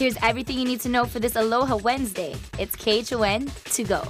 Here's everything you need to know for this Aloha Wednesday. It's KHON to go.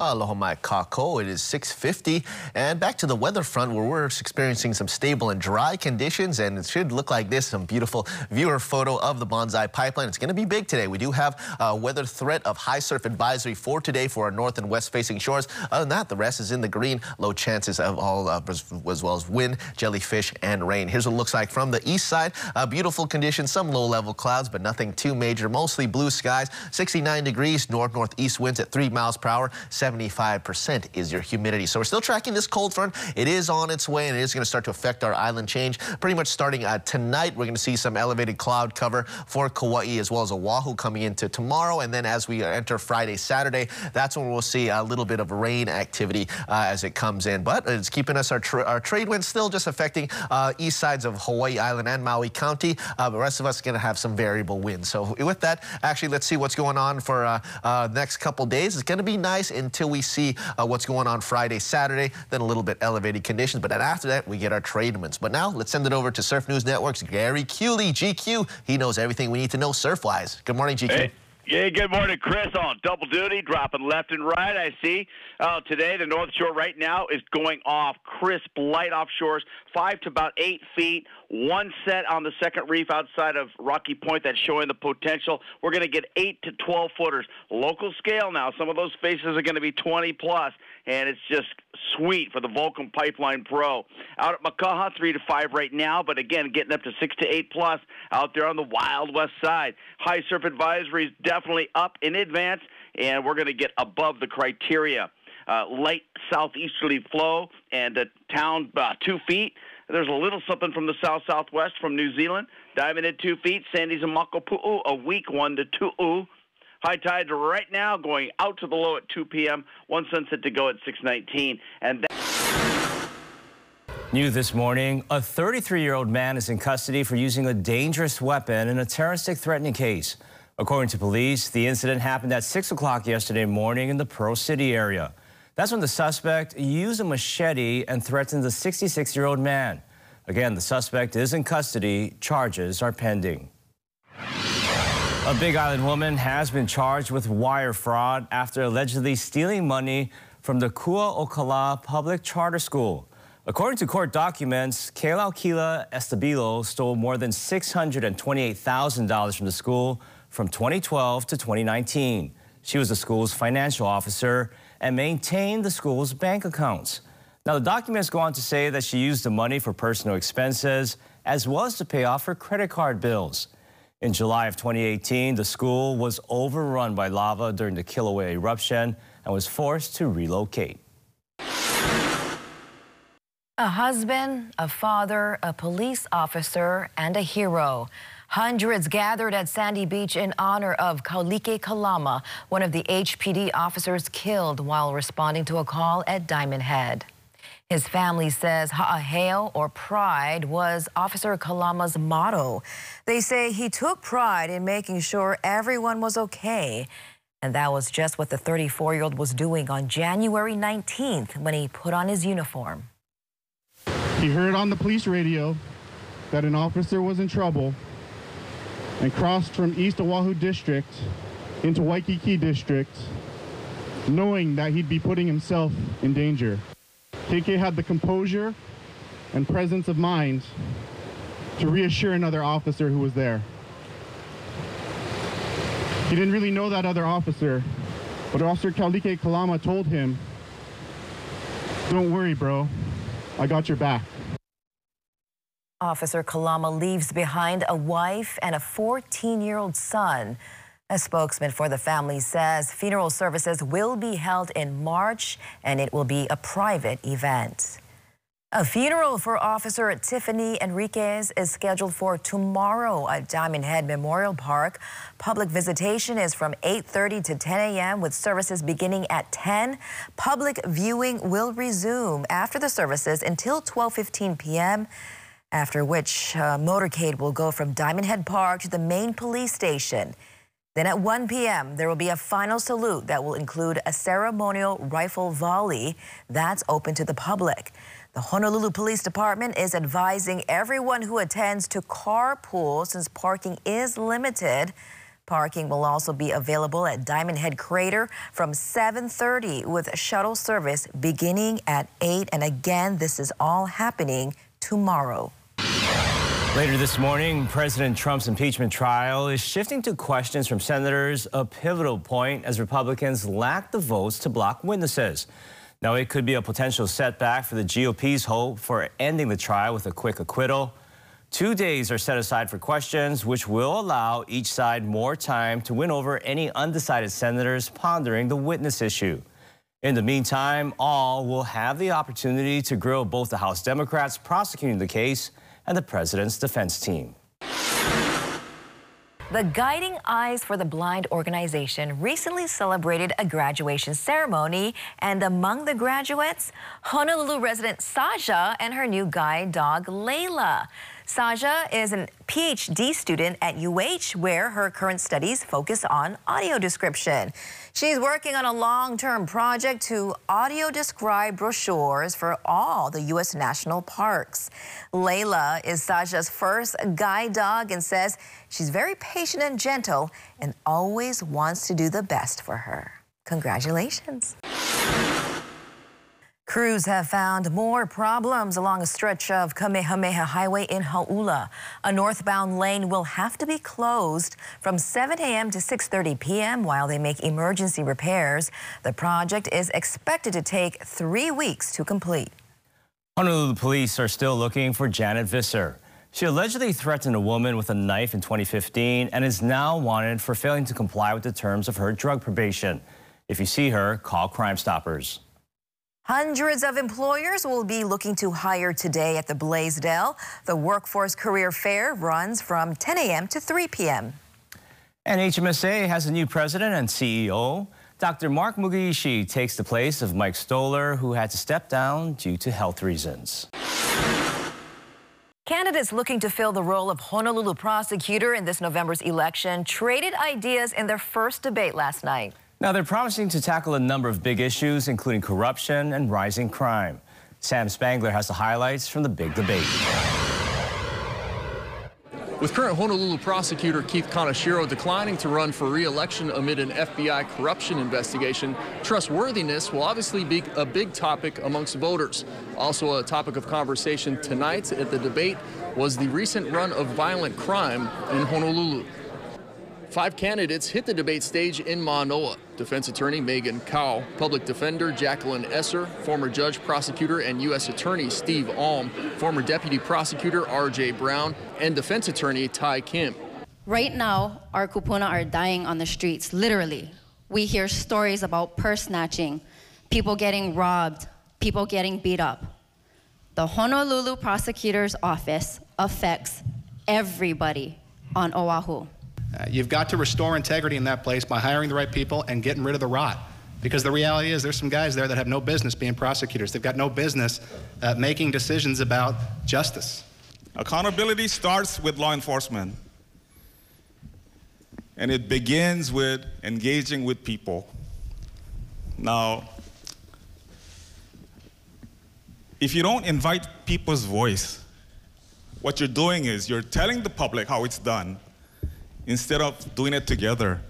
Aloha mai kakou. It is 650 and back to the weather front where we're experiencing some stable and dry conditions and it should look like this. Some beautiful viewer photo of the Banzai pipeline. It's going to be big today. We do have a weather threat of high surf advisory for today for our north and west facing shores. Other than that, the rest is in the green. Low chances of all uh, as well as wind, jellyfish and rain. Here's what it looks like from the east side. Uh, beautiful conditions, some low level clouds, but nothing too major. Mostly blue skies, 69 degrees, north northeast winds at 3 miles per hour. 75% is your humidity. So we're still tracking this cold front. It is on its way, and it is going to start to affect our island change. Pretty much starting uh, tonight, we're going to see some elevated cloud cover for Kauai as well as Oahu coming into tomorrow. And then as we enter Friday, Saturday, that's when we'll see a little bit of rain activity uh, as it comes in. But it's keeping us, our, tra our trade winds still just affecting uh, east sides of Hawaii Island and Maui County. Uh, the rest of us going to have some variable winds. So with that, actually, let's see what's going on for uh, uh, next couple days. It's going to be nice until until we see uh, what's going on Friday, Saturday, then a little bit elevated conditions. But then after that, we get our trade winds. But now let's send it over to Surf News Network's Gary Kewley, GQ. He knows everything we need to know surf-wise. Good morning, GQ. Hey. Yeah, good morning, Chris. On double duty, dropping left and right. I see. Uh, today, the North Shore right now is going off crisp, light offshores, five to about eight feet. One set on the second reef outside of Rocky Point that's showing the potential. We're going to get eight to 12 footers. Local scale now. Some of those faces are going to be 20 plus, and it's just sweet for the Volcom Pipeline Pro. Out at Makaha, three to five right now, but again, getting up to six to eight plus out there on the Wild West side. High surf advisories definitely up in advance, and we're going to get above the criteria. Uh, light southeasterly flow and a town uh, two feet. There's a little something from the south southwest from New Zealand. Diving at two feet. Sandy's and Makapu'u, a weak one to two. High tide right now going out to the low at 2 p.m. One sunset to go at 6:19, and. New this morning, a 33-year-old man is in custody for using a dangerous weapon in a terroristic threatening case. According to police, the incident happened at 6 o'clock yesterday morning in the Pearl City area. That's when the suspect used a machete and threatened the 66-year-old man. Again, the suspect is in custody. Charges are pending. A Big Island woman has been charged with wire fraud after allegedly stealing money from the Kua Kua'okala Public Charter School. According to court documents, Kela Estabilo stole more than $628,000 from the school from 2012 to 2019. She was the school's financial officer and maintained the school's bank accounts. Now, the documents go on to say that she used the money for personal expenses as well as to pay off her credit card bills. In July of 2018, the school was overrun by lava during the Kilauea eruption and was forced to relocate. A husband, a father, a police officer, and a hero. Hundreds gathered at Sandy Beach in honor of Kaulike Kalama, one of the HPD officers killed while responding to a call at Diamond Head. His family says Ha'aheo or pride was Officer Kalama's motto. They say he took pride in making sure everyone was okay. And that was just what the 34 year old was doing on January 19th when he put on his uniform. He heard on the police radio that an officer was in trouble and crossed from East Oahu District into Waikiki District, knowing that he'd be putting himself in danger. KK had the composure and presence of mind to reassure another officer who was there. He didn't really know that other officer, but Officer Kaulike Kalama told him, don't worry, bro. I got your back. Officer Kalama leaves behind a wife and a 14-year-old son. A spokesman for the family says funeral services will be held in March and it will be a private event. A funeral for Officer Tiffany Enriquez is scheduled for tomorrow at Diamond Head Memorial Park. Public visitation is from 8.30 to 10 a.m. with services beginning at 10. Public viewing will resume after the services until 12.15 p.m., after which uh, motorcade will go from Diamond Head Park to the main police station. Then at 1 p.m., there will be a final salute that will include a ceremonial rifle volley that's open to the public. The Honolulu Police Department is advising everyone who attends to carpool since parking is limited. Parking will also be available at Diamond Head Crater from 7:30 with shuttle service beginning at 8 and again this is all happening tomorrow. Later this morning, President Trump's impeachment trial is shifting to questions from senators, a pivotal point as Republicans lack the votes to block witnesses. Now, it could be a potential setback for the GOP's hope for ending the trial with a quick acquittal. Two days are set aside for questions, which will allow each side more time to win over any undecided senators pondering the witness issue. In the meantime, all will have the opportunity to grill both the House Democrats prosecuting the case and the president's defense team. The Guiding Eyes for the Blind organization recently celebrated a graduation ceremony, and among the graduates, Honolulu resident Saja and her new guide dog, Layla. Saja is a PhD student at UH, where her current studies focus on audio description. She's working on a long-term project to audio describe brochures for all the U.S. national parks. Layla is Sasha's first guide dog and says she's very patient and gentle and always wants to do the best for her. Congratulations. Crews have found more problems along a stretch of Kamehameha Highway in Hauula. A northbound lane will have to be closed from 7 a.m. to 6.30 p.m. while they make emergency repairs. The project is expected to take three weeks to complete. Honolulu police are still looking for Janet Visser. She allegedly threatened a woman with a knife in 2015 and is now wanted for failing to comply with the terms of her drug probation. If you see her, call Crime Stoppers. Hundreds of employers will be looking to hire today at the Blaisdell. The Workforce Career Fair runs from 10 a.m. to 3 p.m. And HMSA has a new president and CEO. Dr. Mark Mugiishi takes the place of Mike Stollar, who had to step down due to health reasons. Candidates looking to fill the role of Honolulu prosecutor in this November's election traded ideas in their first debate last night. Now, they're promising to tackle a number of big issues, including corruption and rising crime. Sam Spangler has the highlights from the big debate. With current Honolulu prosecutor Keith Kaneshiro declining to run for re-election amid an FBI corruption investigation, trustworthiness will obviously be a big topic amongst voters. Also a topic of conversation tonight at the debate was the recent run of violent crime in Honolulu. Five candidates hit the debate stage in Manoa. Defense attorney Megan Kau, public defender Jacqueline Esser, former judge, prosecutor, and U.S. attorney Steve Alm, former deputy prosecutor R.J. Brown, and defense attorney Ty Kim. Right now, our kupuna are dying on the streets, literally. We hear stories about purse snatching, people getting robbed, people getting beat up. The Honolulu prosecutor's office affects everybody on Oahu. Uh, you've got to restore integrity in that place by hiring the right people and getting rid of the rot. Because the reality is, there's some guys there that have no business being prosecutors. They've got no business uh, making decisions about justice. Accountability starts with law enforcement. And it begins with engaging with people. Now, if you don't invite people's voice, what you're doing is you're telling the public how it's done, instead of doing it together.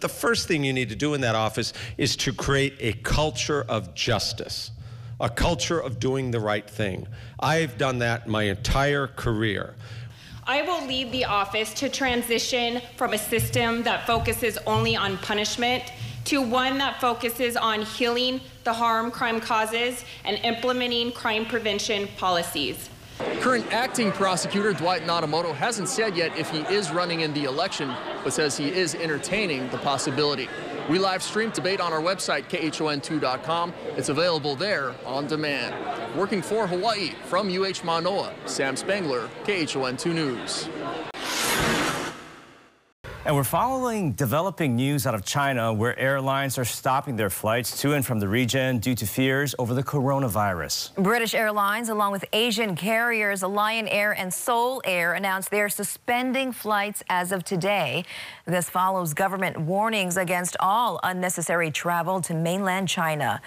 The first thing you need to do in that office is to create a culture of justice, a culture of doing the right thing. I've done that my entire career. I will lead the office to transition from a system that focuses only on punishment to one that focuses on healing the harm crime causes and implementing crime prevention policies. Current acting prosecutor Dwight Nadamoto hasn't said yet if he is running in the election, but says he is entertaining the possibility. We live stream debate on our website, KHON2.com. It's available there on demand. Working for Hawaii from UH Manoa, Sam Spangler, KHON2 News. And we're following developing news out of China where airlines are stopping their flights to and from the region due to fears over the coronavirus. British Airlines, along with Asian carriers Lion Air and Seoul Air, announced they're suspending flights as of today. This follows government warnings against all unnecessary travel to mainland China.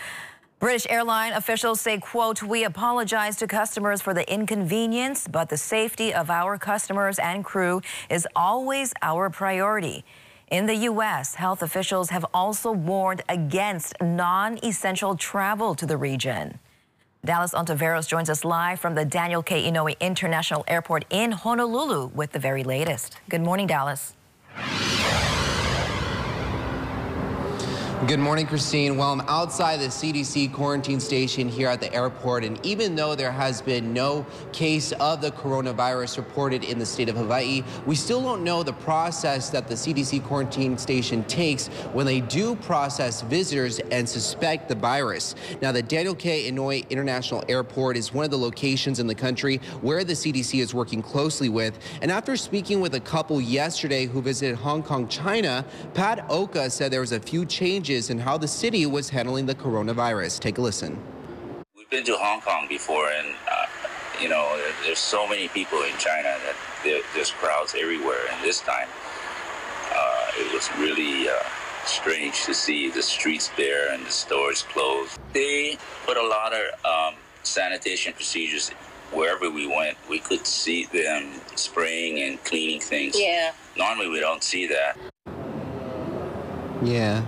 British airline officials say, quote, we apologize to customers for the inconvenience, but the safety of our customers and crew is always our priority. In the U.S., health officials have also warned against non-essential travel to the region. Dallas Ontiveros joins us live from the Daniel K. Inouye International Airport in Honolulu with the very latest. Good morning, Dallas. Good morning, Christine. Well, I'm outside the CDC quarantine station here at the airport, and even though there has been no case of the coronavirus reported in the state of Hawaii, we still don't know the process that the CDC quarantine station takes when they do process visitors and suspect the virus. Now, the Daniel K. Inouye International Airport is one of the locations in the country where the CDC is working closely with. And after speaking with a couple yesterday who visited Hong Kong, China, Pat Oka said there was a few changes changes in how the city was handling the coronavirus. Take a listen. We've been to Hong Kong before, and uh, you know, there's so many people in China that there, there's crowds everywhere. And this time, uh, it was really uh, strange to see the streets bare and the stores closed. They put a lot of um, sanitation procedures wherever we went. We could see them spraying and cleaning things. Yeah. Normally, we don't see that. Yeah.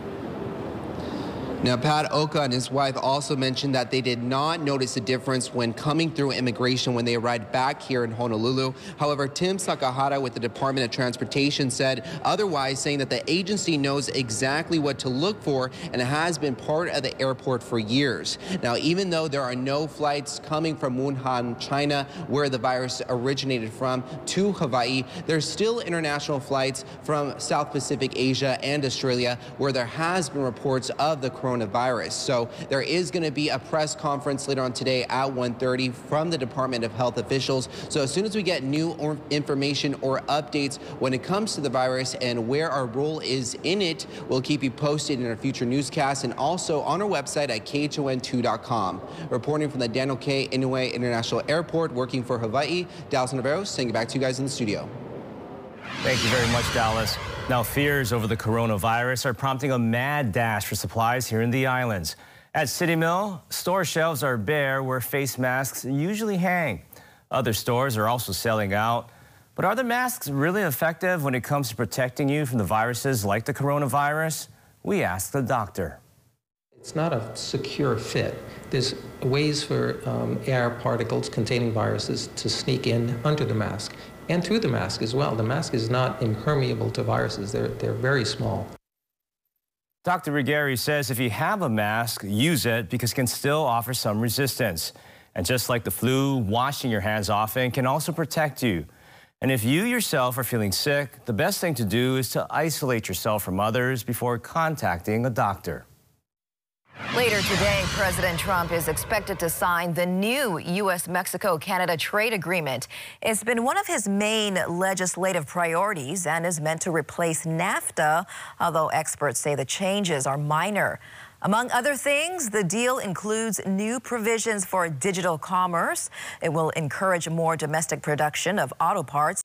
Now, Pat Oka and his wife also mentioned that they did not notice a difference when coming through immigration when they arrived back here in Honolulu. However, Tim Sakahara with the Department of Transportation said otherwise, saying that the agency knows exactly what to look for and has been part of the airport for years. Now, even though there are no flights coming from Wuhan, China, where the virus originated from, to Hawaii, there's still international flights from South Pacific Asia and Australia where there has been reports of the coronavirus coronavirus. So there is going to be a press conference later on today at 1.30 from the Department of Health officials. So as soon as we get new information or updates when it comes to the virus and where our role is in it, we'll keep you posted in our future newscasts and also on our website at KHON2.com. Reporting from the Daniel K. Inouye International Airport, working for Hawaii, Dallas Navarro, saying it back to you guys in the studio. Thank you very much, Dallas. Now, fears over the coronavirus are prompting a mad dash for supplies here in the islands. At City Mill, store shelves are bare where face masks usually hang. Other stores are also selling out. But are the masks really effective when it comes to protecting you from the viruses like the coronavirus? We asked the doctor. It's not a secure fit. There's ways for um, air particles containing viruses to sneak in under the mask and through the mask as well. The mask is not impermeable to viruses. They're, they're very small. Dr. Rigeri says if you have a mask, use it because it can still offer some resistance. And just like the flu, washing your hands often can also protect you. And if you yourself are feeling sick, the best thing to do is to isolate yourself from others before contacting a doctor. Later today, President Trump is expected to sign the new U.S. Mexico Canada trade agreement. It's been one of his main legislative priorities and is meant to replace NAFTA, although experts say the changes are minor. Among other things, the deal includes new provisions for digital commerce. It will encourage more domestic production of auto parts.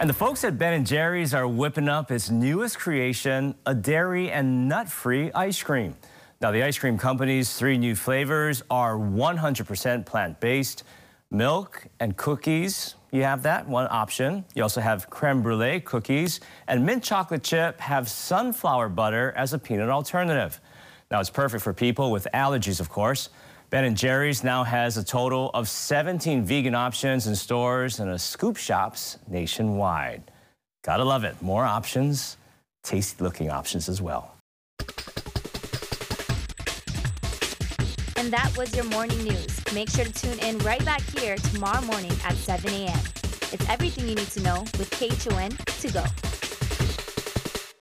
And the folks at Ben & Jerry's are whipping up its newest creation, a dairy and nut-free ice cream. Now, the ice cream company's three new flavors are 100% plant-based. Milk and cookies, you have that, one option. You also have creme brulee cookies, and mint chocolate chip have sunflower butter as a peanut alternative. Now, it's perfect for people with allergies, of course. Ben & Jerry's now has a total of 17 vegan options in stores and a scoop shops nationwide. Gotta love it. More options, tasty looking options as well. And that was your morning news. Make sure to tune in right back here tomorrow morning at 7 a.m. It's everything you need to know with KHON to go.